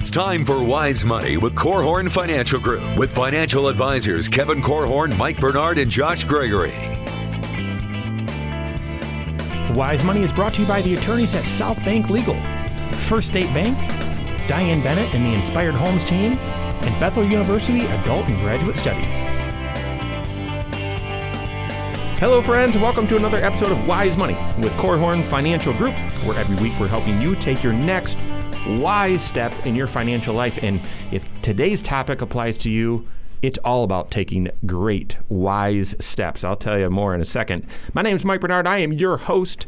It's time for Wise Money with Korhorn Financial Group with financial advisors Kevin Korhorn, Mike Bernard, and Josh Gregory. Wise Money is brought to you by the attorneys at South Bank Legal, First State Bank, Diane Bennett and the Inspired Homes team, and Bethel University Adult and Graduate Studies. Hello, friends, welcome to another episode of Wise Money with Korhorn Financial Group, where every week we're helping you take your next wise step in your financial life. And if today's topic applies to you, it's all about taking great, wise steps. I'll tell you more in a second. My name is Mike Bernard. I am your host,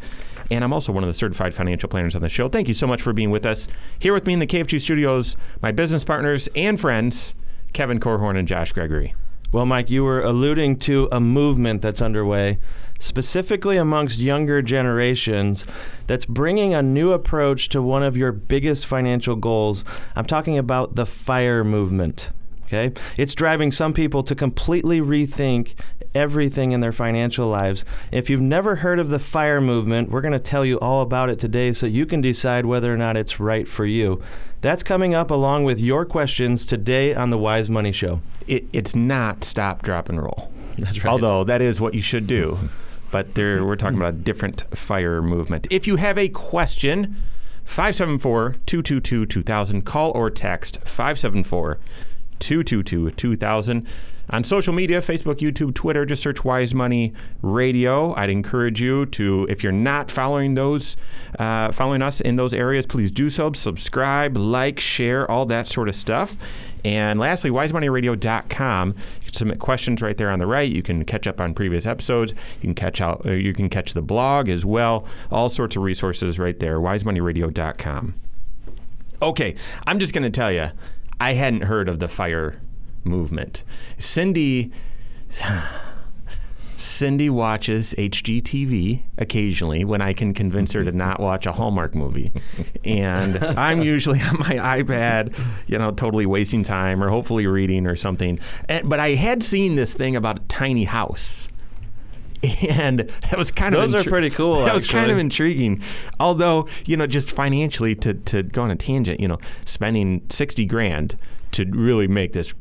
and I'm also one of the certified financial planners on the show. Thank you so much for being with us. Here with me in the KFG studios, my business partners and friends, Kevin Korhorn and Josh Gregory. Well, Mike, you were alluding to a movement that's underway, specifically amongst younger generations, that's bringing a new approach to one of your biggest financial goals. I'm talking about the FIRE movement. Okay? It's driving some people to completely rethink everything in their financial lives. If you've never heard of the FIRE movement, we're going to tell you all about it today so you can decide whether or not it's right for you. That's coming up along with your questions today on the Wise Money Show. It, it's not stop, drop, and roll. That's right. Although that is what you should do. But there, we're talking about a different fire movement. If you have a question, 574 222 2000, call or text 574 222 2000. On social media, Facebook, YouTube, Twitter, just search Wise Money Radio. I'd encourage you to, if you're not following those, uh, following us in those areas, please do so. Subscribe, like, share, all that sort of stuff. And lastly, wisemoneyradio.com. You can submit questions right there on the right. You can catch up on previous episodes. You can catch out. Uh, you can catch the blog as well. All sorts of resources right there. Wisemoneyradio.com. Okay, I'm just going to tell you, I hadn't heard of the fire movement. Cindy. Cindy watches HGTV occasionally when I can convince her to not watch a Hallmark movie. And I'm usually on my iPad, you know, totally wasting time or hopefully reading or something. And, but I had seen this thing about a tiny house. And that was kind of Those of are pretty cool, That was kind of intriguing. Although, you know, just financially to, to go on a tangent, you know, spending 60 grand to really make this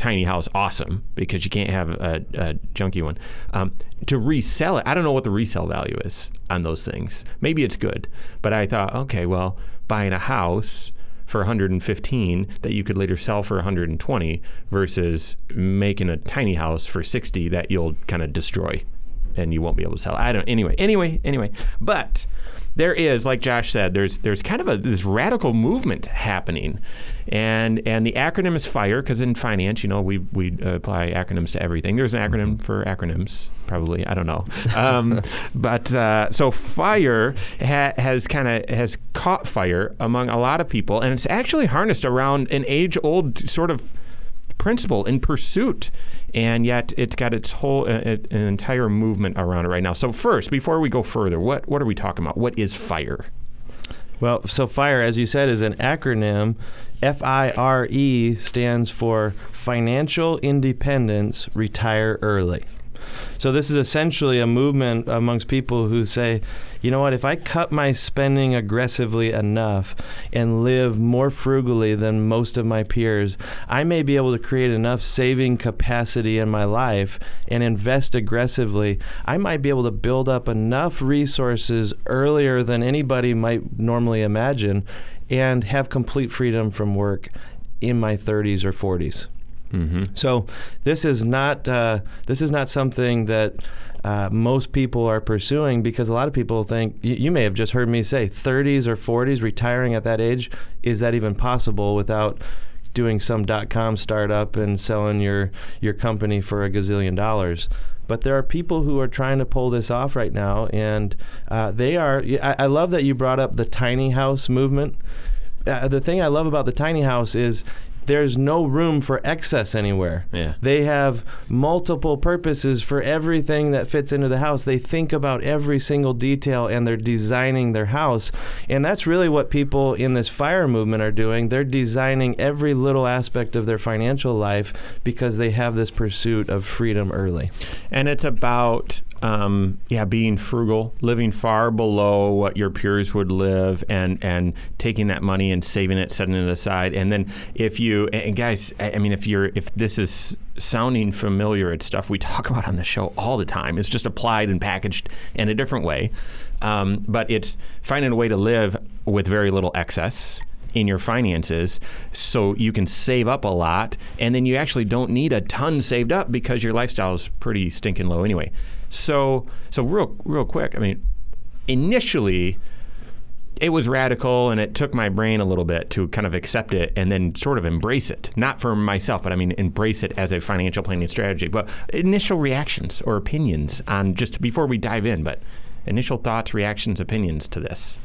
tiny house awesome because you can't have a, a junky one. Um, to resell it, I don't know what the resale value is on those things. Maybe it's good, but I thought, okay, well, buying a house for 115 that you could later sell for 120 versus making a tiny house for 60 that you'll kind of destroy and you won't be able to sell. I don't. Anyway, anyway, anyway. But there is, like Josh said, there's there's kind of a this radical movement happening, and and the acronym is FIRE because in finance, you know, we we apply acronyms to everything. There's an acronym for acronyms, probably. I don't know, um, but uh, so FIRE ha- has kind of has caught fire among a lot of people, and it's actually harnessed around an age-old sort of principle in pursuit. And yet it's got its whole uh, uh, an entire movement around it right now. So first before we go further what what are we talking about? What is fire Well, so FIRE, as you said, is an acronym. F I R E stands for Financial Independence Retire Early. So, this is essentially a movement amongst people who say, you know what, if I cut my spending aggressively enough and live more frugally than most of my peers, I may be able to create enough saving capacity in my life and invest aggressively. I might be able to build up enough resources earlier than anybody might normally imagine and have complete freedom from work in my 30s or 40s. Mm-hmm. So this is not uh, this is not something that uh, most people are pursuing because a lot of people think you, you may have just heard me say 30s or 40s retiring at that age is that even possible without doing some dot com startup and selling your your company for a gazillion dollars. But there are people who are trying to pull this off right now, and uh, they are. I, I love that you brought up the tiny house movement. Uh, the thing I love about the tiny house is there's no room for excess anywhere. Yeah. They have multiple purposes for everything that fits into the house. They think about every single detail and they're designing their house. And that's really what people in this fire movement are doing. They're designing every little aspect of their financial life because they have this pursuit of freedom early. and it's about um, yeah, being frugal, living far below what your peers would live, and and taking that money and saving it, setting it aside, and then if you and guys, I I mean, if you're if this is sounding familiar, it's stuff we talk about on the show all the time. It's just applied and packaged in a different way, um, but it's finding a way to live with very little excess in your finances so you can save up a lot and then you actually don't need a ton saved up because your lifestyle is pretty stinking low anyway. So so real real quick, I mean initially it was radical and it took my brain a little bit to kind of accept it and then sort of embrace it. Not for myself, but I mean embrace it as a financial planning strategy. But initial reactions or opinions on just before we dive in, but initial thoughts, reactions, opinions to this.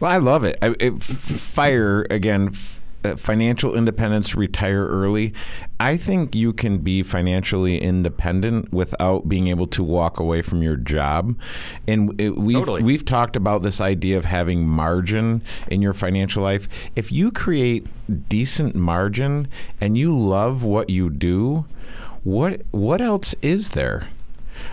Well, I love it. I, it fire again. F- Uh, financial independence, retire early. I think you can be financially independent without being able to walk away from your job. And it, we've Totally. we've talked about this idea of having margin in your financial life. If you create decent margin and you love what you do, what what else is there?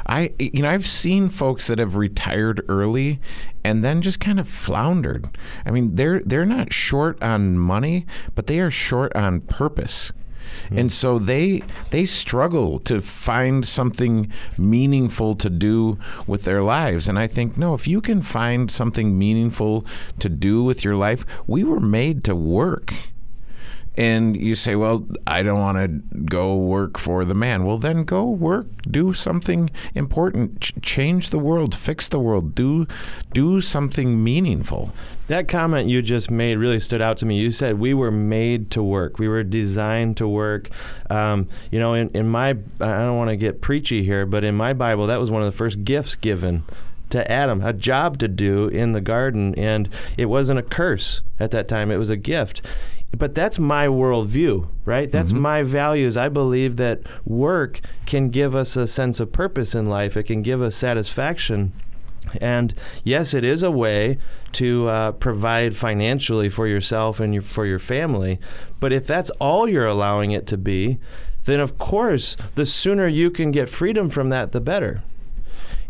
I you know I've seen folks that have retired early and then just kind of floundered. I mean they're they're not short on money, but they are short on purpose. Hmm. And so they they struggle to find something meaningful to do with their lives. And I think no, if you can find something meaningful to do with your life, we were made to work and you say, "Well, I don't want to go work for the man." Well, then go work, do something important, Ch- change the world, fix the world, do do something meaningful. That comment you just made really stood out to me. You said we were made to work. We were designed to work. Um, you know, in, in my, I don't want to get preachy here, but in my Bible, that was one of the first gifts given to Adam, a job to do in the garden. And it wasn't a curse at that time, it was a gift. But that's my worldview, right? That's my values. I believe that work can give us a sense of purpose in life, it can give us satisfaction. And yes, it is a way to uh, provide financially for yourself and your, for your family. But if that's all you're allowing it to be, then of course, the sooner you can get freedom from that, the better.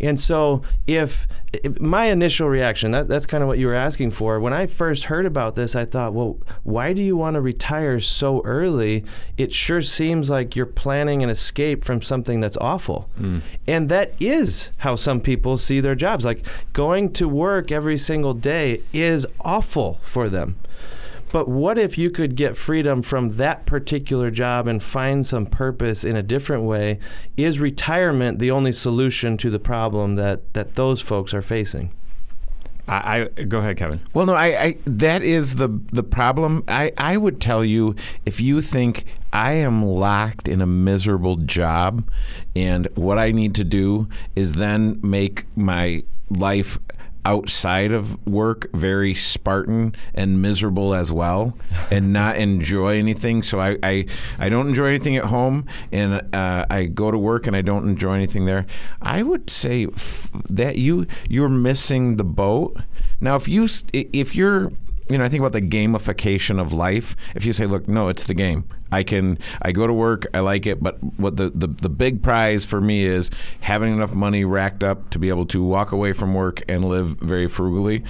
And so, if, if my initial reaction, that, that's kind of what you were asking for. When I first heard about this, I thought, well, why do you want to retire so early? It sure seems like you're planning an escape from something that's awful. Hmm. And that is how some people see their jobs. Like going to work every single day is awful for them. But what if you could get freedom from that particular job and find some purpose in a different way? Is retirement the only solution to the problem that, that those folks are facing? I, I go ahead, Kevin. Well, no, I, I that is the the problem. I I would tell you if you think I am locked in a miserable job, and what I need to do is then make my life outside of work very Spartan and miserable as well, and not enjoy anything. So I I, I don't enjoy anything at home, and uh, I go to work and I don't enjoy anything there. I would say that you you're missing the boat. Now, if you if you're you know, I think about the gamification of life. If you say, "Look, no, it's the game. I can, I go to work, I like it, but what the, the the big prize for me is having enough money racked up to be able to walk away from work and live very frugally."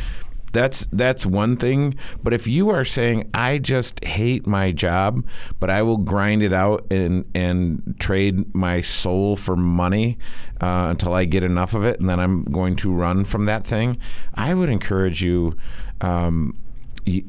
That's that's one thing. But if you are saying, "I just hate my job, but I will grind it out and and trade my soul for money uh, until I get enough of it, and then I'm going to run from that thing," I would encourage you. Um, y-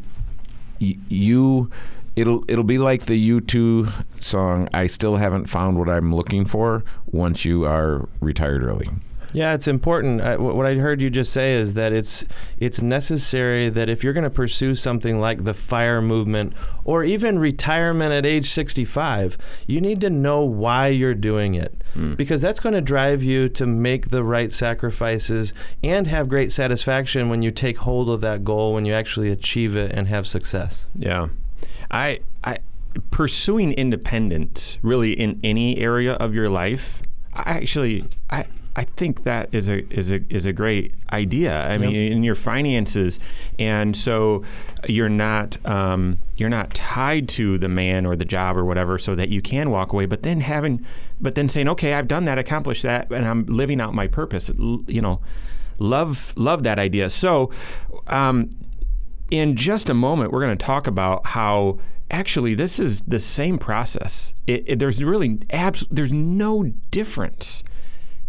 y- you it'll it'll be like the U2 song I still haven't found what I'm looking for once you are retired early. Yeah, it's important. I, what I heard you just say is that it's it's necessary that if you're going to pursue something like the fire movement or even retirement at age 65, you need to know why you're doing it mm. because that's going to drive you to make the right sacrifices and have great satisfaction when you take hold of that goal when you actually achieve it and have success. Yeah, I, I pursuing independence really in any area of your life. I actually, I, I think that is a is a is a great idea. I mean, in your finances, and so you're not um, you're not tied to the man or the job or whatever, so that you can walk away. But then having, but then saying, okay, I've done that, accomplished that, and I'm living out my purpose. You know, love love that idea. So. Um, in just a moment, we're going to talk about how actually this is the same process. It, it, there's really abs- there's no difference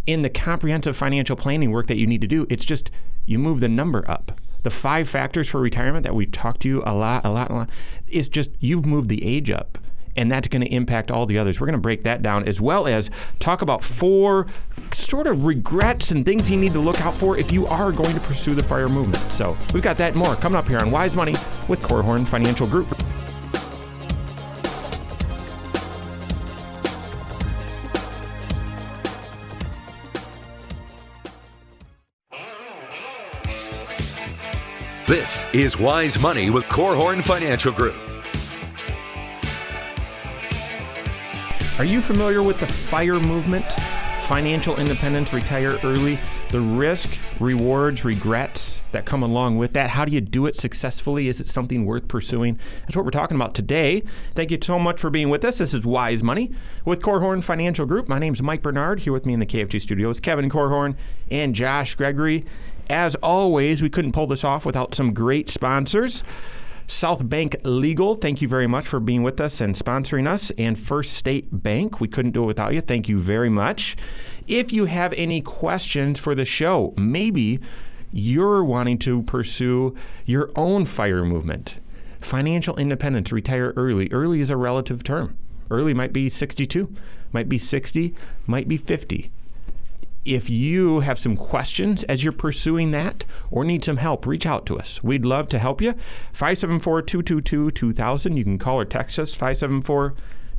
in the comprehensive financial planning work that you need to do. It's just you move the number up. The five factors for retirement that we talked to you a lot, a lot, a lot, is just you've moved the age up. And that's going to impact all the others. We're going to break that down as well as talk about four sort of regrets and things you need to look out for if you are going to pursue the fire movement. So we've got that more coming up here on Wise Money with Korhorn Financial Group. This is Wise Money with Korhorn Financial Group. Are you familiar with the FIRE movement? Financial independence, retire early, the risk, rewards, regrets that come along with that. How do you do it successfully? Is it something worth pursuing? That's what we're talking about today. Thank you so much for being with us. This is Wise Money with Korhorn Financial Group. My name is Mike Bernard. Here with me in the KFG studios, Kevin Korhorn and Josh Gregory. As always, we couldn't pull this off without some great sponsors. South Bank Legal, thank you very much for being with us and sponsoring us. And First State Bank, we couldn't do it without you. Thank you very much. If you have any questions for the show, maybe you're wanting to pursue your own fire movement, financial independence, retire early. Early is a relative term. Early might be 62, might be 60, might be 50 if you have some questions as you're pursuing that or need some help, reach out to us. We'd love to help you. 574 222 2000. You can call or text us 574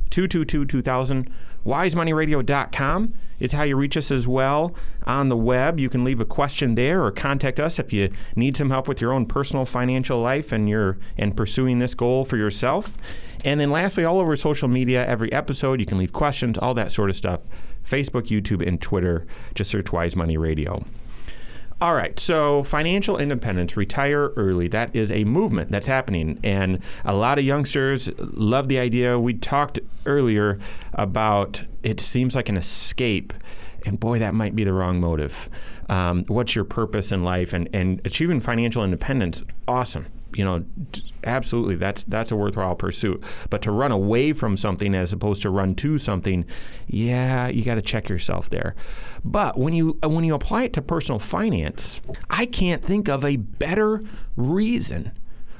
222 2000. WiseMoneyRadio.com is how you reach us as well on the web. You can leave a question there or contact us if you need some help with your own personal financial life and your and pursuing this goal for yourself. And then lastly, all over social media, every episode you can leave questions, all that sort of stuff. Facebook, YouTube, and Twitter. Just search Wise Money Radio. All right, so financial independence, retire early, that is a movement that's happening. And a lot of youngsters love the idea. We talked earlier about it seems like an escape. And boy, that might be the wrong motive. Um, what's your purpose in life? And, and achieving financial independence, awesome you know, absolutely, that's that's a worthwhile pursuit. But to run away from something as opposed to run to something, yeah, you got to check yourself there. But when you uh, when you apply it to personal finance, I can't think of a better reason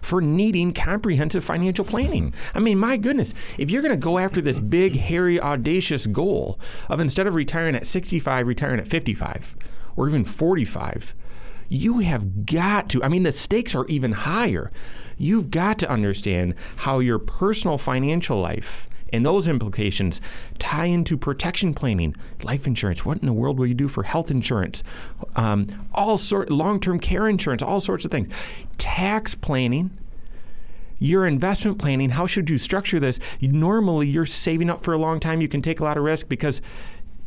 for needing comprehensive financial planning. I mean, my goodness, if you're going to go after this big, hairy, audacious goal of instead of retiring at 65, retiring at 55 or even 45 you have got to, I mean, the stakes are even higher. You've got to understand how your personal financial life and those implications tie into protection planning, life insurance. What in the world will you do for health insurance? Um, all sort, long-term care insurance, all sorts of things. Tax planning, your investment planning. How should you structure this? normally, you're saving up for a long time. You can take a lot of risk because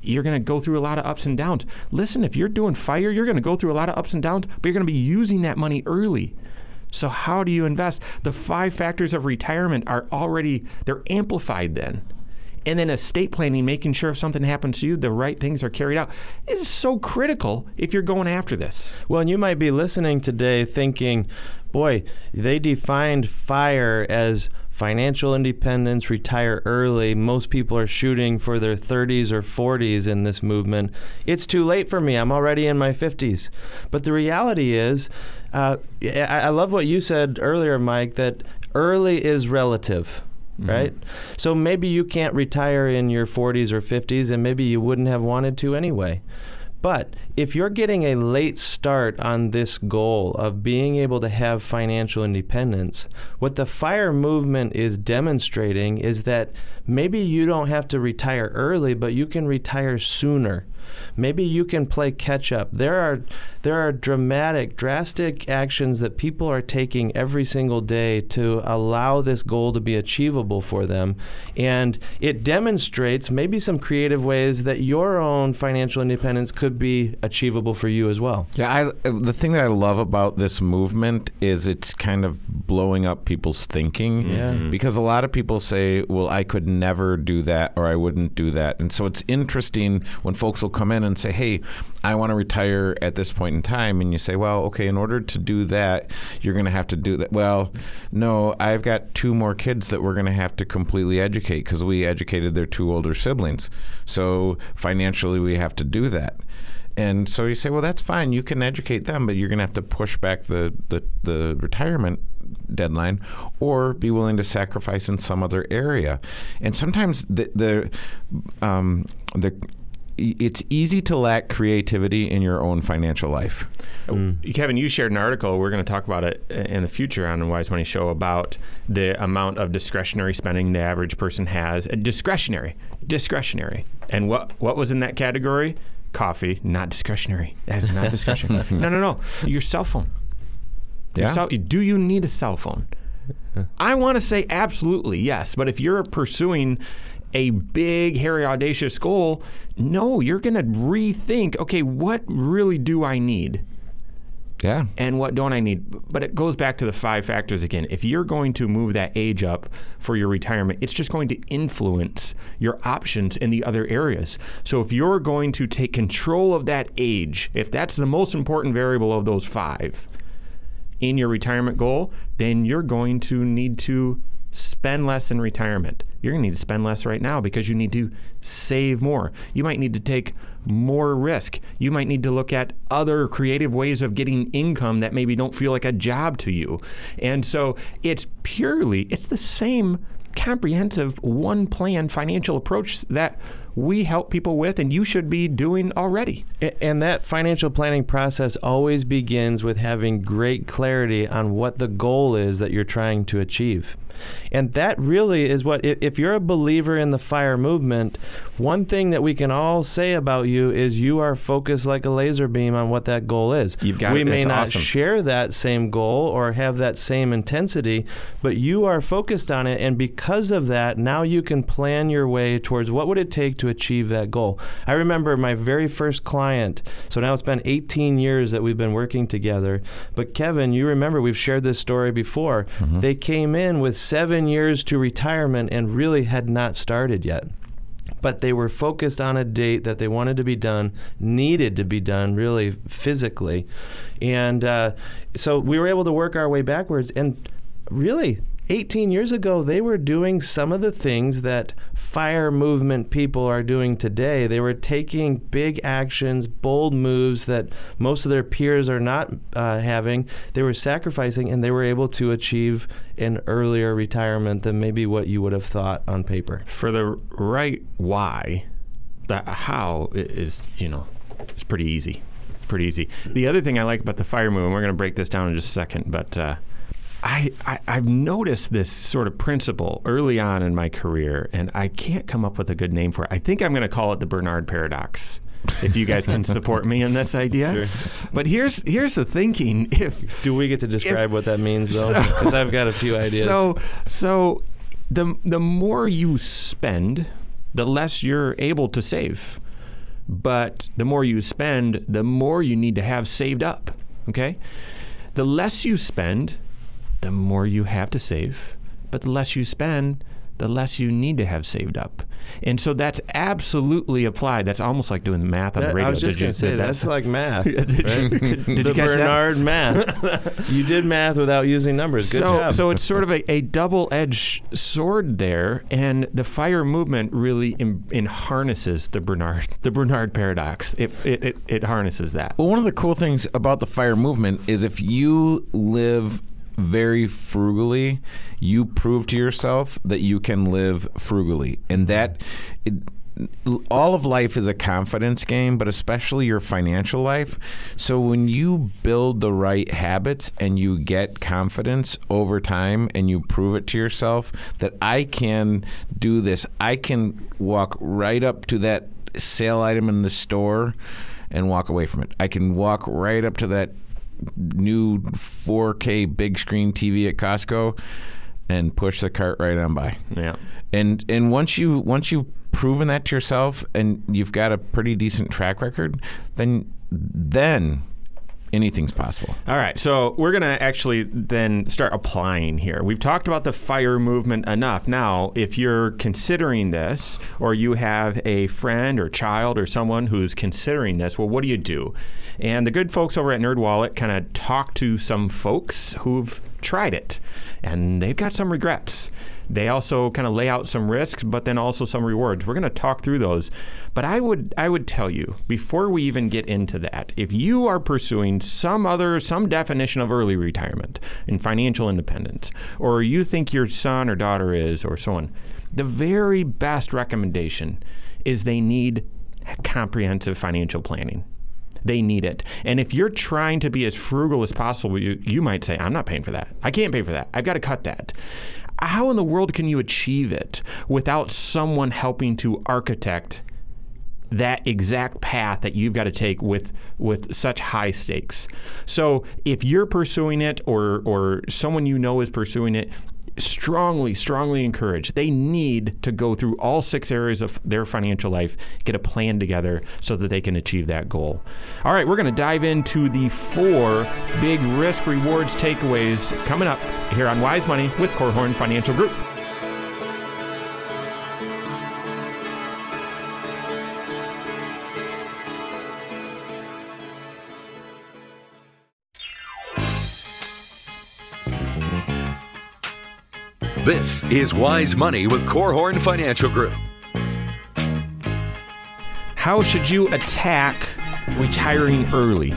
you're going to go through a lot of ups and downs. Listen, if you're doing fire, you're going to go through a lot of ups and downs, but you're going to be using that money early. So how do you invest? The five factors of retirement are already they're amplified then. And then estate planning, making sure if something happens to you, the right things are carried out, is so critical if you're going after this. Well, and you might be listening today thinking, boy, they defined fire as financial independence, retire early. Most people are shooting for their 30s or 40s in this movement. It's too late for me. I'm already in my 50s. But the reality is, uh, I love what you said earlier, Mike, that early is relative. Mm-hmm. Right? So maybe you can't retire in your 40s or 50s, and maybe you wouldn't have wanted to anyway. But if you're getting a late start on this goal of being able to have financial independence, what the FIRE movement is demonstrating is that maybe you don't have to retire early, but you can retire sooner. Maybe you can play catch up. There are there are dramatic, drastic actions that people are taking every single day to allow this goal to be achievable for them, and it demonstrates maybe some creative ways that your own financial independence could be achievable for you as well. Yeah, I, the thing that I love about this movement is it's kind of blowing up people's thinking. Yeah. Mhm. Because a lot of people say, well, I could never do that or I wouldn't do that. And so it's interesting when folks will come in and say, hey, I want to retire at this point in time. And you say, well, okay, in order to do that, you're going to have to do that. Well, no, I've got two more kids that we're going to have to completely educate because we educated their two older siblings. So financially, we have to do that. And so you say, well, that's fine. You can educate them, but you're going to have to push back the, the, the retirement deadline or be willing to sacrifice in some other area. And sometimes the, the, um, the it's easy to lack creativity in your own financial life. Kevin, you shared an article. We're going to talk about it in the future on the Wise Money Show about the amount of discretionary spending the average person has. Uh, Discretionary, discretionary, and what what was in that category? Coffee, not discretionary. That's not discretionary. no, no, no. Your cell phone. Your Yeah. cell- do you need a cell phone? I want to say absolutely yes, but if you're pursuing a big, hairy, audacious goal, no, you're going to rethink. Okay, what really do I need? Yeah. and what don't I need? But it goes back to the five factors again. If you're going to move that age up for your retirement, it's just going to influence your options in the other areas. So if you're going to take control of that age, if that's the most important variable of those five in your retirement goal, then you're going to need to spend less in retirement. You're going to need to spend less right now because you need to save more. You might need to take more risk. You might need to look at other creative ways of getting income that maybe don't feel like a job to you. And so it's purely it's the same comprehensive one plan financial approach that we help people with and you should be doing already. And that financial planning process always begins with having great clarity on what the goal is that you're trying to achieve. And that really is what, if you're a believer in the fire movement, one thing that we can all say about you is you are focused like a laser beam on what that goal is. You've got we it. may That's not awesome. share that same goal or have that same intensity, but you are focused on it. And because of that, now you can plan your way towards what would it take to achieve that goal. I remember my very first client. So now it's been 18 years that we've been working together. But Kevin, you remember we've shared this story before. Mm-hmm. They came in with seven years to retirement and really had not started yet but they were focused on a date that they wanted to be done, needed to be done really physically. And uh, so we were able to work our way backwards. And really, 18 years ago, they were doing some of the things that fire movement people are doing today. They were taking big actions, bold moves that most of their peers are not uh, having. They were sacrificing, and they were able to achieve an earlier retirement than maybe what you would have thought on paper. For the right why, the how is, you know, it's pretty easy. Pretty easy. The other thing I like about the fire movement, we're going to break this down in just a second, but uh, I, I I've noticed this sort of principle early on in my career, and I can't come up with a good name for it. I think I'm going to call it the Bernard paradox. If you guys can support me in this idea, but here's here's the thinking: if Do we get to describe what that means, though? Because I've got a few ideas. so, so the the more you spend, the less you're able to save. But the more you spend, the more you need to have saved up. Okay, the less you spend, the more you have to save. But the less you spend, the less you need to have saved up. And so that's absolutely applied. That's almost like doing math on That- the radio. I was just going to say did that's like math. Did you- right? did you the catch that? Bernard math. you did math without using numbers. Good so, job. so it's sort of a, a double-edged sword there, and the fire movement really in, in harnesses the Bernard the Bernard paradox. It, it, it, it harnesses that. Well, one of the cool things about the fire movement is if you live very frugally, you prove to yourself that you can live frugally. And that it, all of life is a confidence game, but especially your financial life. So when you build the right habits and you get confidence over time and you prove it to yourself that I can do this, I can walk right up to that sale item in the store and walk away from it. I can walk right up to that new 4K big screen TV at Costco and push the cart right on by. Yeah. And and once you once you've proven that to yourself and you've got a pretty decent track record, then then anything's possible. All right, so we're going to actually then start applying here. We've talked about the fire movement enough. Now, if you're considering this, or you have a friend or child or someone who's considering this, well, what do you do? And the good folks over at NerdWallet kind of talk to some folks who've tried it, and they've got some regrets. They also kind of lay out some risks, but then also some rewards. We're going to talk through those. But I would I would tell you before we even get into that, if you are pursuing some other some definition of early retirement and financial independence, or you think your son or daughter is, or so on, the very best recommendation is they need comprehensive financial planning. They need it. And if you're trying to be as frugal as possible, you, you might say, I'm not paying for that. I can't pay for that. I've got to cut that. How in the world can you achieve it without someone helping to architect that exact path that you've got to take with with such high stakes. So if you're pursuing it or or someone you know is pursuing it, strongly, strongly encourage. They need to go through all six areas of their financial life, get a plan together so that they can achieve that goal. All right, we're going to dive into the four big risk rewards takeaways coming up here on Wise Money with Korhorn Financial Group. This is Wise Money with Korhorn Financial Group. How should you attack retiring early?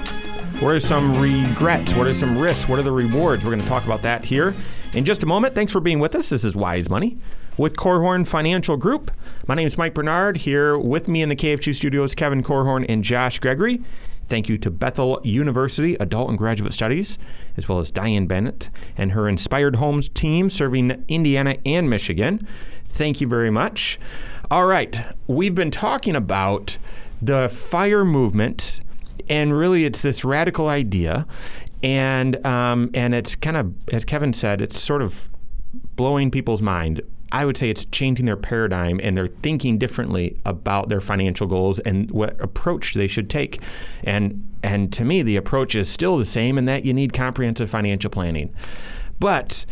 What are some regrets? What are some risks? What are the rewards? We're going to talk about that here in just a moment. Thanks for being with us. This is Wise Money with Korhorn Financial Group. My name is Mike Bernard. Here with me in the KFG studios, Kevin Korhorn and Josh Gregory. Thank you to Bethel University Adult and Graduate Studies, as well as Diane Bennett and her Inspired Homes team serving Indiana and Michigan. Thank you very much. All right, we've been talking about the fire movement, and really it's this radical idea. And, um, and it's kind of, as Kevin said, it's sort of blowing people's mind I would say it's changing their paradigm and they're thinking differently about their financial goals and what approach they should take. And and to me, the approach is still the same in that you need comprehensive financial planning. But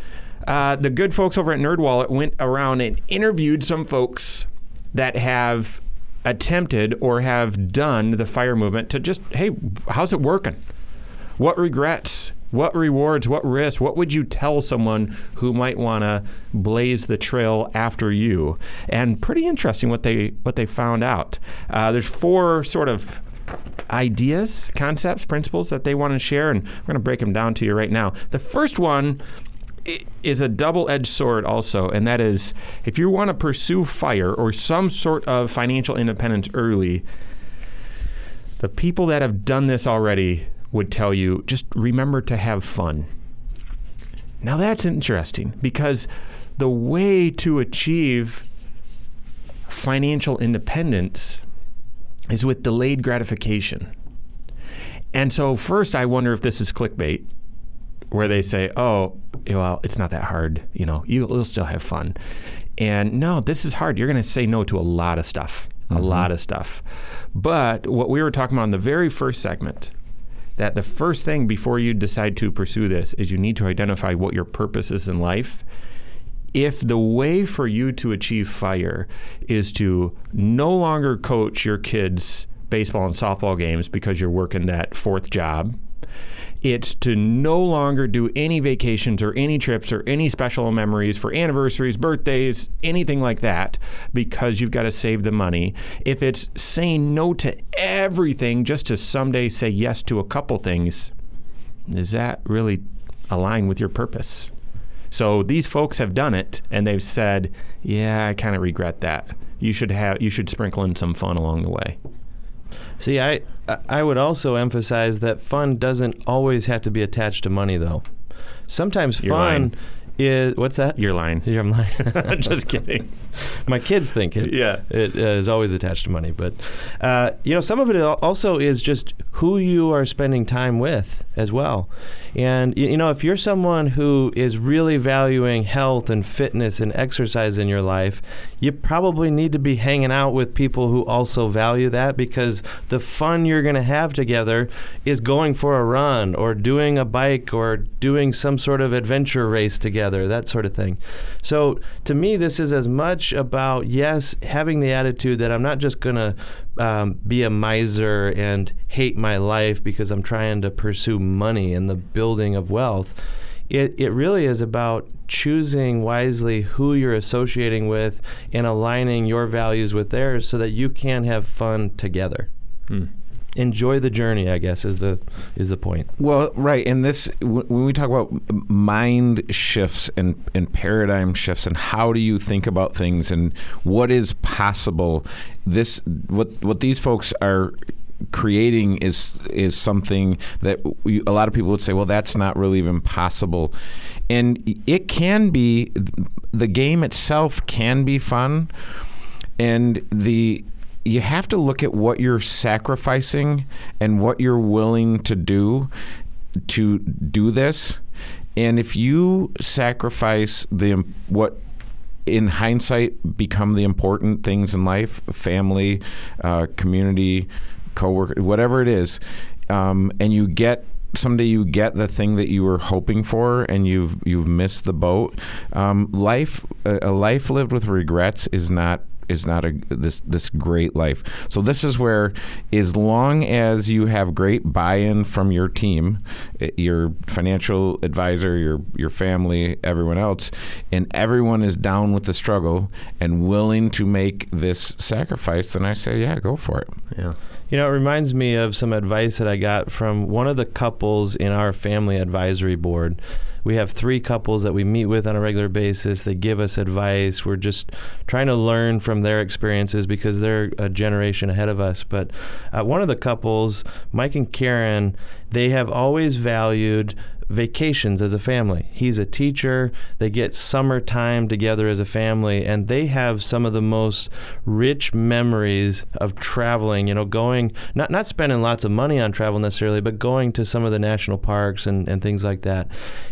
uh, the good folks over at NerdWallet went around and interviewed some folks that have attempted or have done the fire movement to just, hey, how's it working? What regrets? What rewards, what risks, what would you tell someone who might want to blaze the trail after you? And pretty interesting what they what they found out. Uh, there's four sort of ideas, concepts, principles that they want to share, and we're going to break them down to you right now. The first one is a double-edged sword also and that is if you want to pursue fire or some sort of financial independence early the people that have done this already would tell you just remember to have fun. Now that's interesting because the way to achieve financial independence is with delayed gratification. And so, first, I wonder if this is clickbait, where they say, oh, well, it's not that hard. You know, you'll still have fun. And no, this is hard. You're going to say no to a lot of stuff, a mm-hmm. lot of stuff. But what we were talking about in the very first segment that the first thing before you decide to pursue this is you need to identify what your purpose is in life. If the way for you to achieve fire is to no longer coach your kids' baseball and softball games because you're working that fourth job, it's to no longer do any vacations or any trips or any special memories for anniversaries, birthdays, anything like that, because you've got to save the money. If it's saying no to everything just to someday say yes to a couple things, is that really align with your purpose? So these folks have done it and they've said, "Yeah, I kind of regret that. You should have you should sprinkle in some fun along the way." See, I I would also emphasize that fun doesn't always have to be attached to money, though. Sometimes You're fun lying. Is what's that? You're lying. You're lying. Just kidding. My kids think it. Yeah. It uh, is always attached to money. But, uh, you know, some of it also is just who you are spending time with as well. And, you know, if you're someone who is really valuing health and fitness and exercise in your life, you probably need to be hanging out with people who also value that because the fun you're going to have together is going for a run or doing a bike or doing some sort of adventure race together, that sort of thing. So to me, this is as much about, yes, having the attitude that I'm not just going to um, be a miser and hate my life because I'm trying to pursue money and the building of wealth. It, it really is about choosing wisely who you're associating with and aligning your values with theirs so that you can have fun together. Enjoy the journey, I guess, is the is the point. Well, right, and this when we talk about mind shifts and and paradigm shifts and how do you think about things and what is possible, this what what these folks are creating is is something that we, a lot of people would say, well, that's not really even possible, and it can be. The game itself can be fun, and the you have to look at what you're sacrificing and what you're willing to do to do this. And if you sacrifice the what in hindsight become the important things in life, family, uh, community, coworker, whatever it is, um, and you get someday you get the thing that you were hoping for and you've you've missed the boat. Um, life a, a life lived with regrets is not is not a this this great life. So this is where, as long as you have great buy-in from your team, eh, your financial advisor, your your family, everyone else, and everyone is down with the struggle and willing to make this sacrifice, then I say, yeah, go for it. Yeah. You know, it reminds me of some advice that I got from one of the couples in our family advisory board. We have three couples that we meet with on a regular basis. They give us advice. We're just trying to learn from their experiences because they're a generation ahead of us. But uh, one of the couples, Mike and Karen, they have always valued vacations as a family. He's a teacher. They get summertime together as a family, and they have some of the most rich memories of traveling. You know, going not not spending lots of money on travel necessarily, but going to some of the national parks and, and things like that.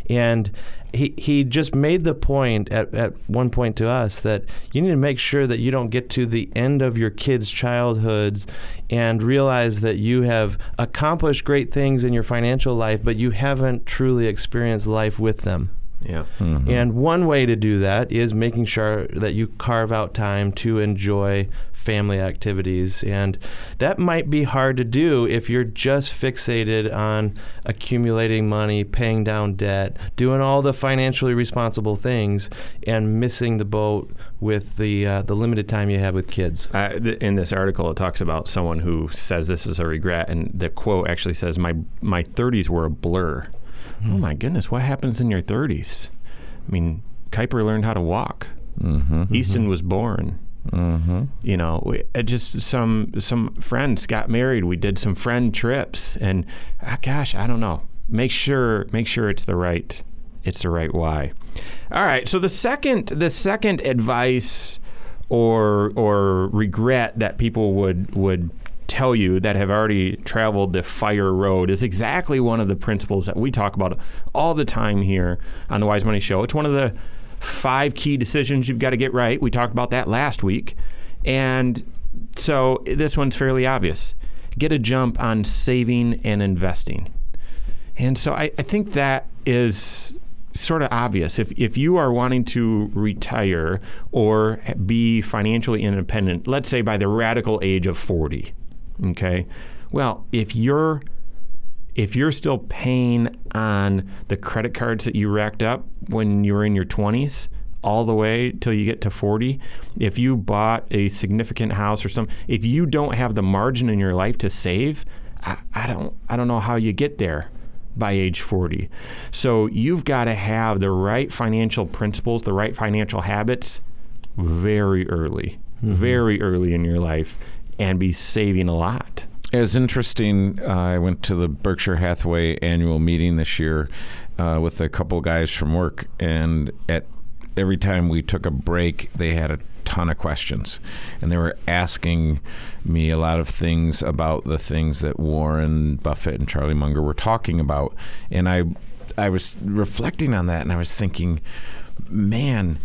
And he, he just made the point at, at one point to us that you need to make sure that you don't get to the end of your kids' childhoods and realize that you have accomplished great things in your financial life, but you haven't truly experienced life with them. Yeah. Mm-hmm. And one way to do that is making sure that you carve out time to enjoy family activities. And that might be hard to do if you're just fixated on accumulating money, paying down debt, doing all the financially responsible things, and missing the boat with the uh, the limited time you have with kids. Uh, th- in this article, it talks about someone who says this is a regret, and the quote actually says, "My my 30s were a blur." Oh my goodness, what happens in your 30s? I mean, Kuiper learned how to walk. Mm-hmm. Easton was born. Mm-hmm. You know, we, just some some friends got married. We did some friend trips, and ah, gosh, I don't know. Make sure make sure it's the right it's the right why. All right. So the second the second advice or or regret that people would would tell you that have already traveled the fire road is exactly one of the principles that we talk about all the time here on the Wise Money Show. It's one of the five key decisions you've got to get right. We talked about that last week. And so this one's fairly obvious. Get a jump on saving and investing. And so I, I think that is sort of obvious. If, if you are wanting to retire or be financially independent, let's say by the radical age of 40, okay? Well, if you're if you're still paying on the credit cards that you racked up when you were in your 20s all the way till you get to 40 if you bought a significant house or something if you don't have the margin in your life to save I, I don't i don't know how you get there by age 40 so you've got to have the right financial principles the right financial habits very early mm-hmm. very early in your life and be saving a lot It was interesting. Uh, I went to the Berkshire Hathaway annual meeting this year uh, with a couple guys from work, and at every time we took a break, they had a ton of questions, and they were asking me a lot of things about the things that Warren Buffett and Charlie Munger were talking about, and I, I was reflecting on that, and I was thinking, man,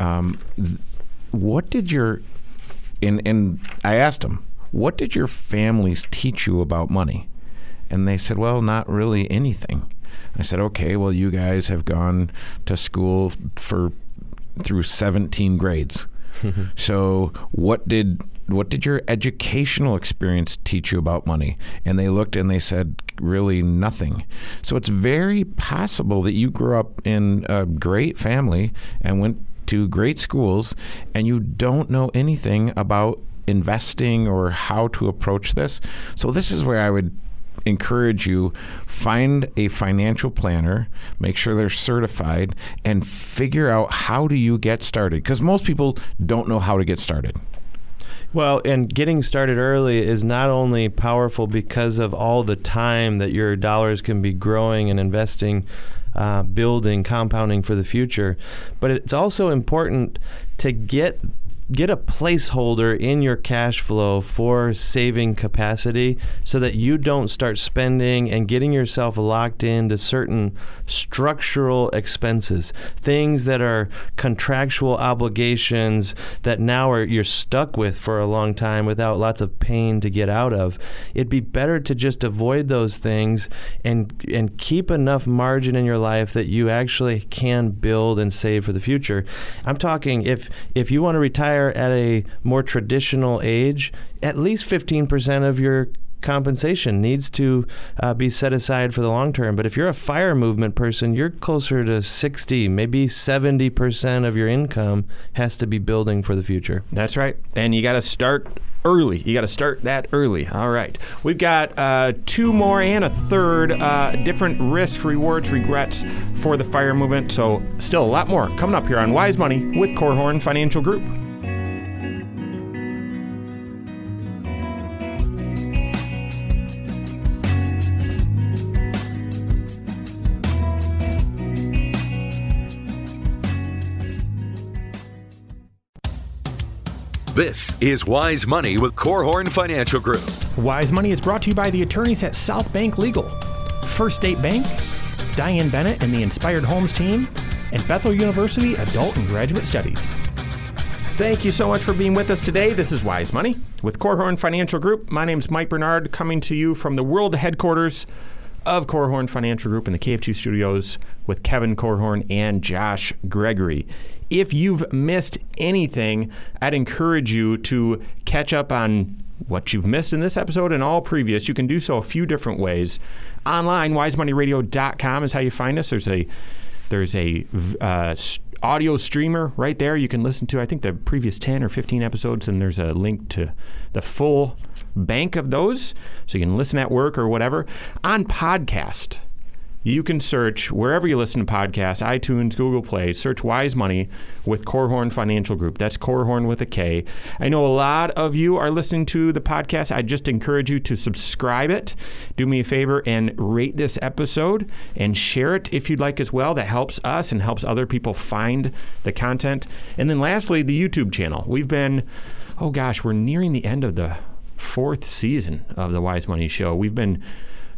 um, what did your, and and I asked them what did your families teach you about money? And they said, Well, not really anything. I said, Okay, well, you guys have gone to school for through 17 grades. so, what did what did your educational experience teach you about money? And they looked and they said, really nothing. So it's very possible that you grew up in a great family and went to great schools and you don't know anything about investing or how to approach this. So this is where I would encourage you find a financial planner make sure they're certified and figure out how do you get started because most people don't know how to get started well, and getting started early is not only powerful because of all the time that your dollars can be growing and investing, uh, building, compounding for the future, but it's also important to get get a placeholder in your cash flow for saving capacity so that you don't start spending and getting yourself locked into certain structural expenses, things that are contractual obligations that now are you're stuck with for a long time without lots of pain to get out of. It'd be better to just avoid those things and and keep enough margin in your life that you actually can build and save for the future. I'm talking if if you want to retire retire at a more traditional age, at least 15% of your compensation needs to uh, be set aside for the long term. But if you're a fire movement person, you're closer to 60, maybe 70% of your income has to be building for the future. That's right. And you got to start early. You got to start that early. All right. We've got uh, two more and a third uh, different risks, rewards, regrets for the fire movement. So, still a lot more coming up here on Wise Money with Korhorn Financial Group. This is Wise Money with Korhorn Financial Group. Wise Money is brought to you by the attorneys at South Bank Legal, First State Bank, Diane Bennett and the Inspired Homes team, and Bethel University Adult and Graduate Studies. Thank you so much for being with us today. This is Wise Money with Korhorn Financial Group. My name is Mike Bernard, coming to you from the world headquarters of Korhorn Financial Group in the KF2 studios with Kevin Korhorn and Josh Gregory. If you've missed anything, I'd encourage you to catch up on what you've missed in this episode and all previous. You can do so a few different ways. Online, wisemoneyradio.com is how you find us. There's a there's a uh, audio streamer right there. You can listen to I think the previous 10 or 15 episodes and there's a link to the full bank of those so you can listen at work or whatever. On podcast, you can search wherever you listen to podcasts, iTunes, Google Play, search Wise Money with Korhorn Financial Group. That's Korhorn with a K. I know a lot of you are listening to the podcast. I just encourage you to subscribe it. Do me a favor and rate this episode and share it if you'd like as well. That helps us and helps other people find the content. And then lastly, the YouTube channel. We've been, oh gosh, we're nearing the end of the fourth season of the Wise Money Show. We've been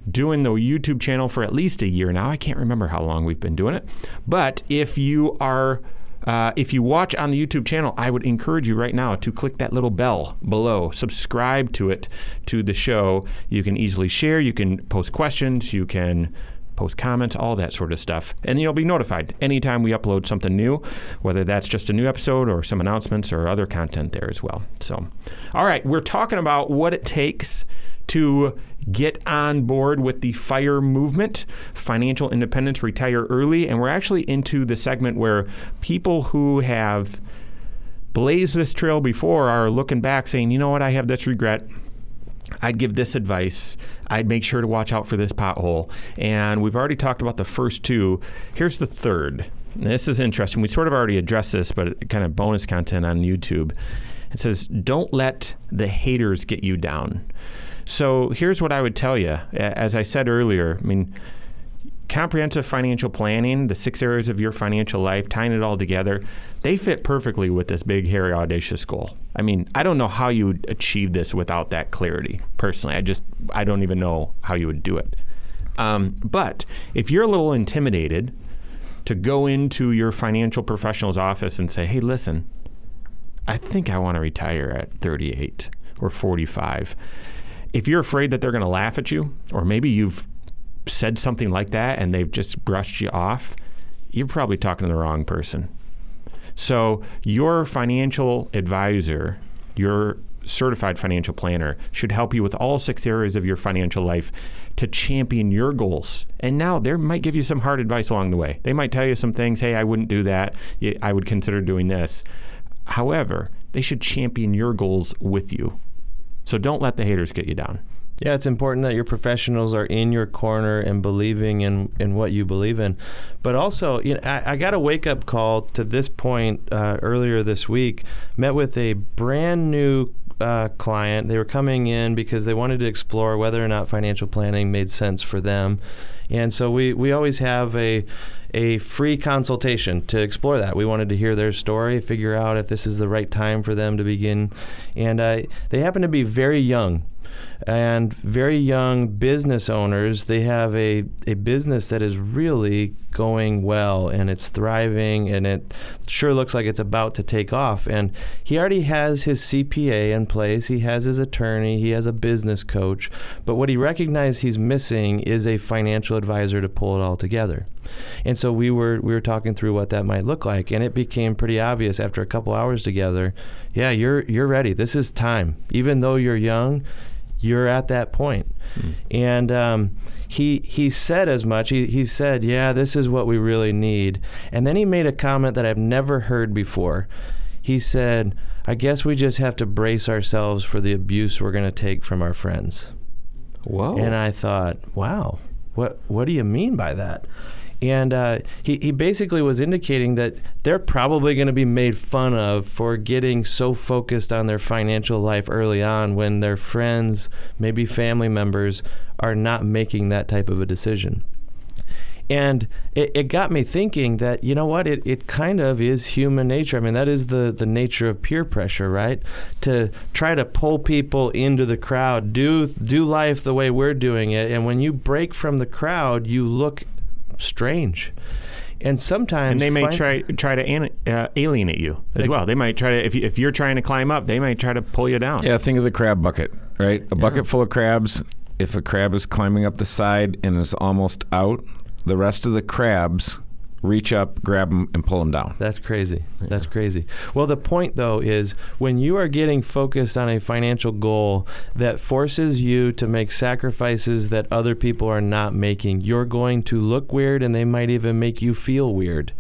doing the YouTube channel for at least a year now. I can't remember how long we've been doing it. But if you are uh, if you watch on the YouTube channel, I would encourage you right now to click that little bell below, subscribe to it, to the show. You can easily share, you can post questions, you can post comments, all that sort of stuff. And you'll be notified anytime we upload something new, whether that's just a new episode or some announcements or other content there as well. So, all right, we're talking about what it takes to get on board with the FIRE movement, financial independence, retire early. And we're actually into the segment where people who have blazed this trail before are looking back saying, you know what, I have this regret. I'd give this advice. I'd make sure to watch out for this pothole. And we've already talked about the first two. Here's the third. And this is interesting. We sort of already addressed this, but kind of bonus content on YouTube. It says, Don't let the haters get you down. So here's what I would tell you. As I said earlier, I mean, comprehensive financial planning, the six areas of your financial life, tying it all together, they fit perfectly with this big, hairy, audacious goal. I mean, I don't know how you would achieve this without that clarity. Personally, I just, I don't even know how you would do it. Um, but if you're a little intimidated to go into your financial professional's office and say, hey, listen, I think I want to retire at 38 or 45. If you're afraid that they're going to laugh at you, or maybe you've said something like that and they've just brushed you off, you're probably talking to the wrong person. So, your financial advisor, your certified financial planner, should help you with all six areas of your financial life to champion your goals. And now they might give you some hard advice along the way. They might tell you some things, hey, I wouldn't do that. I would consider doing this. However, they should champion your goals with you. So don't let the haters get you down. Yeah, it's important that your professionals are in your corner and believing in, in what you believe in. But also, you know, I, I got a wake up call to this point uh, earlier this week. Met with a brand new uh, client. They were coming in because they wanted to explore whether or not financial planning made sense for them. And so we, we always have a a free consultation to explore that. We wanted to hear their story, figure out if this is the right time for them to begin. And uh, they happen to be very young and very young business owners. They have a, a business that is really going well and it's thriving and it sure looks like it's about to take off. And he already has his CPA in place, he has his attorney, he has a business coach. But what he recognized he's missing is a financial advisor to pull it all together. And so we were we were talking through what that might look like, and it became pretty obvious after a couple hours together. Yeah, you're you're ready. This is time. Even though you're young, you're at that point. Mm. And um, he he said as much. He he said, "Yeah, this is what we really need." And then he made a comment that I've never heard before. He said, "I guess we just have to brace ourselves for the abuse we're going to take from our friends." Whoa! And I thought, "Wow, what what do you mean by that?" And uh, he, he basically was indicating that they're probably going to be made fun of for getting so focused on their financial life early on when their friends, maybe family members, are not making that type of a decision. And it, it got me thinking that, you know what, it, it kind of is human nature. I mean, that is the, the nature of peer pressure, right? To try to pull people into the crowd, do, do life the way we're doing it. And when you break from the crowd, you look strange. And sometimes, and they may find- try try to an, uh, alienate you as well. They might try to if you, if you're trying to climb up, they might try to pull you down. Yeah, think of the crab bucket, right? A bucket full of crabs. If a crab is climbing up the side and is almost out, the rest of the crabs reach up, grab them, and pull them down. That's crazy. That's crazy. Well, the point though is when you are getting focused on a financial goal that forces you to make sacrifices that other people are not making, you're going to look weird and they might even make you feel weird.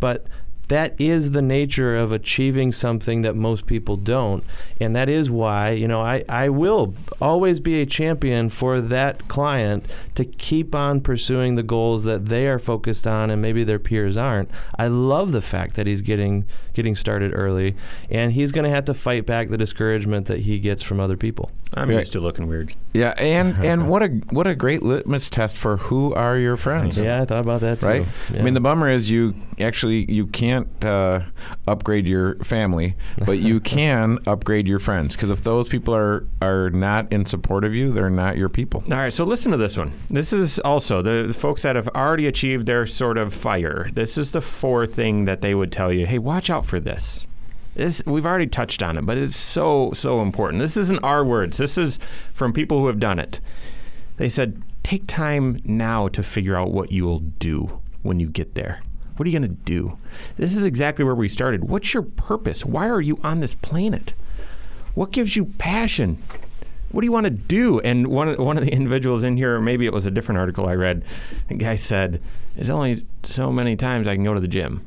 But that is the nature of achieving something that most people don't. And that is why, you know, I, I will always be a champion for that client to keep on pursuing the goals that they are focused on and maybe their peers aren't. I love the fact that he's getting getting started early and he's going to have to fight back the discouragement that he gets from other people. I'm Right. used to looking weird. Yeah, and and what a what a great litmus test for who are your friends. Yeah, I thought about that too. Right. Yeah. I mean, the bummer is you actually you can't uh, upgrade your family, but you can upgrade your friends because if those people are are not in support of you, they're not your people. All right, so listen to this one. This is also the, the folks that have already achieved their sort of fire. This is the fourth thing that they would tell you. Hey, watch out for this. This we've already touched on it, but it's so so important. This isn't our words. This is from people who have done it. They said, take time now to figure out what you will do when you get there. What are you going to do? This is exactly where we started. What's your purpose? Why are you on this planet? What gives you passion? What do you want to do? And one of, one of the individuals in here, or maybe it was a different article I read, the guy said, There's only so many times I can go to the gym.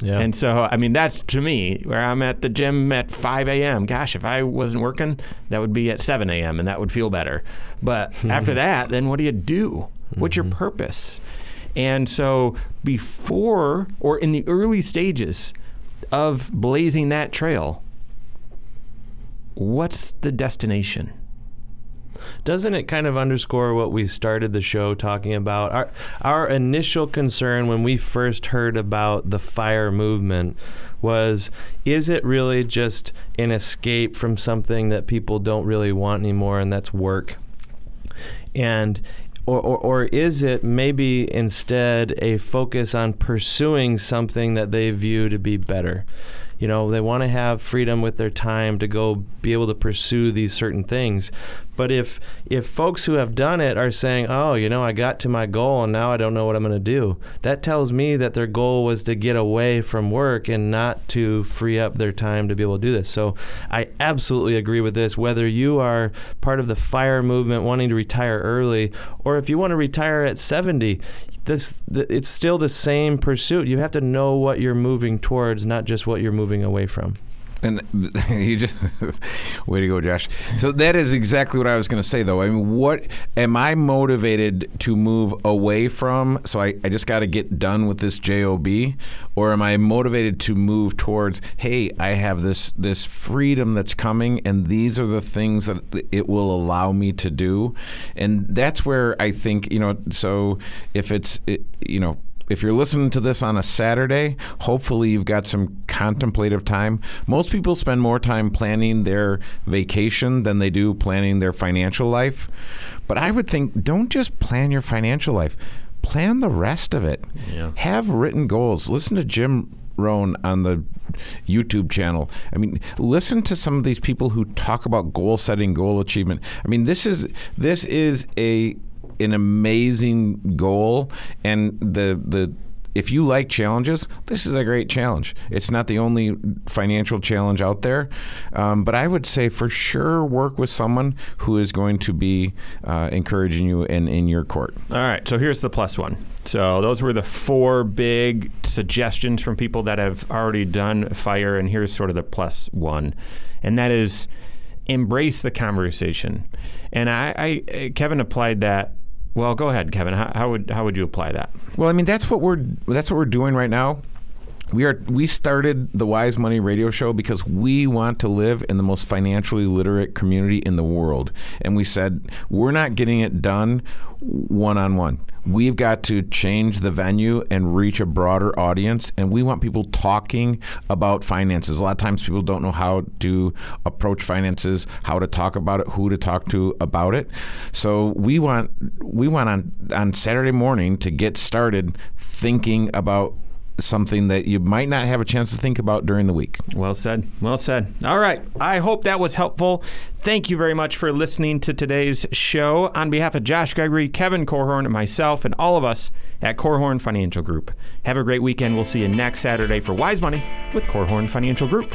yeah. And so, I mean, that's to me where I'm at the gym at 5 a.m. Gosh, if I wasn't working, that would be at 7 a.m. and that would feel better. But after that, then what do you do? What's your mm-hmm. purpose? And so, before or in the early stages of blazing that trail, what's the destination? doesn't it kind of underscore what we started the show talking about? Our, our initial concern when we first heard about the fire movement was is it really just an escape from something that people don't really want anymore, and that's work? And or, or, or is it maybe instead a focus on pursuing something that they view to be better? You know, they want to have freedom with their time to go be able to pursue these certain things. But if if folks who have done it are saying, "Oh, you know, I got to my goal and now I don't know what I'm going to do," that tells me that their goal was to get away from work and not to free up their time to be able to do this. So I absolutely agree with this. Whether you are part of the fire movement wanting to retire early, or if you want to retire at 70, this it's still the same pursuit. You have to know what you're moving towards, not just what you're moving away from. And you just way to go, Josh. So that is exactly what I was going to say, though. I mean, what am I motivated to move away from? So I, I just got to get done with this job, or am I motivated to move towards? Hey, I have this this freedom that's coming, and these are the things that it will allow me to do, and that's where I think you know. So if it's it, you know if you're listening to this on a Saturday, hopefully you've got some contemplative time. Most people spend more time planning their vacation than they do planning their financial life. But I would think don't just plan your financial life, plan the rest of it. Yeah. Have written goals. Listen to Jim Rohn on the YouTube channel. I mean, listen to some of these people who talk about goal setting, goal achievement. I mean, this is this is a an amazing goal, and the the if you like challenges, this is a great challenge. It's not the only financial challenge out there, um, but I would say for sure work with someone who is going to be uh, encouraging you in, in your court. All right, so here's the plus one. So those were the four big suggestions from people that have already done fire, and here's sort of the plus one, and that is embrace the conversation. And I, I Kevin applied that well, go ahead, Kevin. How, how, would how would you apply that? Well, I mean that's what we're that's what we're doing right now. We are we started the Wise Money Radio Show because we want to live in the most financially literate community in the world, and we said we're not getting it done one on one. We've got to change the venue and reach a broader audience, and we want people talking about finances. A lot of times, people don't know how to approach finances, how to talk about it, who to talk to about it. So we want we want on on Saturday morning to get started thinking about something that you might not have a chance to think about during the week. Well said. Well said. All right. I hope that was helpful. Thank you very much for listening to today's show. On behalf of Josh Gregory, Kevin Korhorn, myself, and all of us at Korhorn Financial Group, have a great weekend. We'll see you next Saturday for Wise Money with Korhorn Financial Group.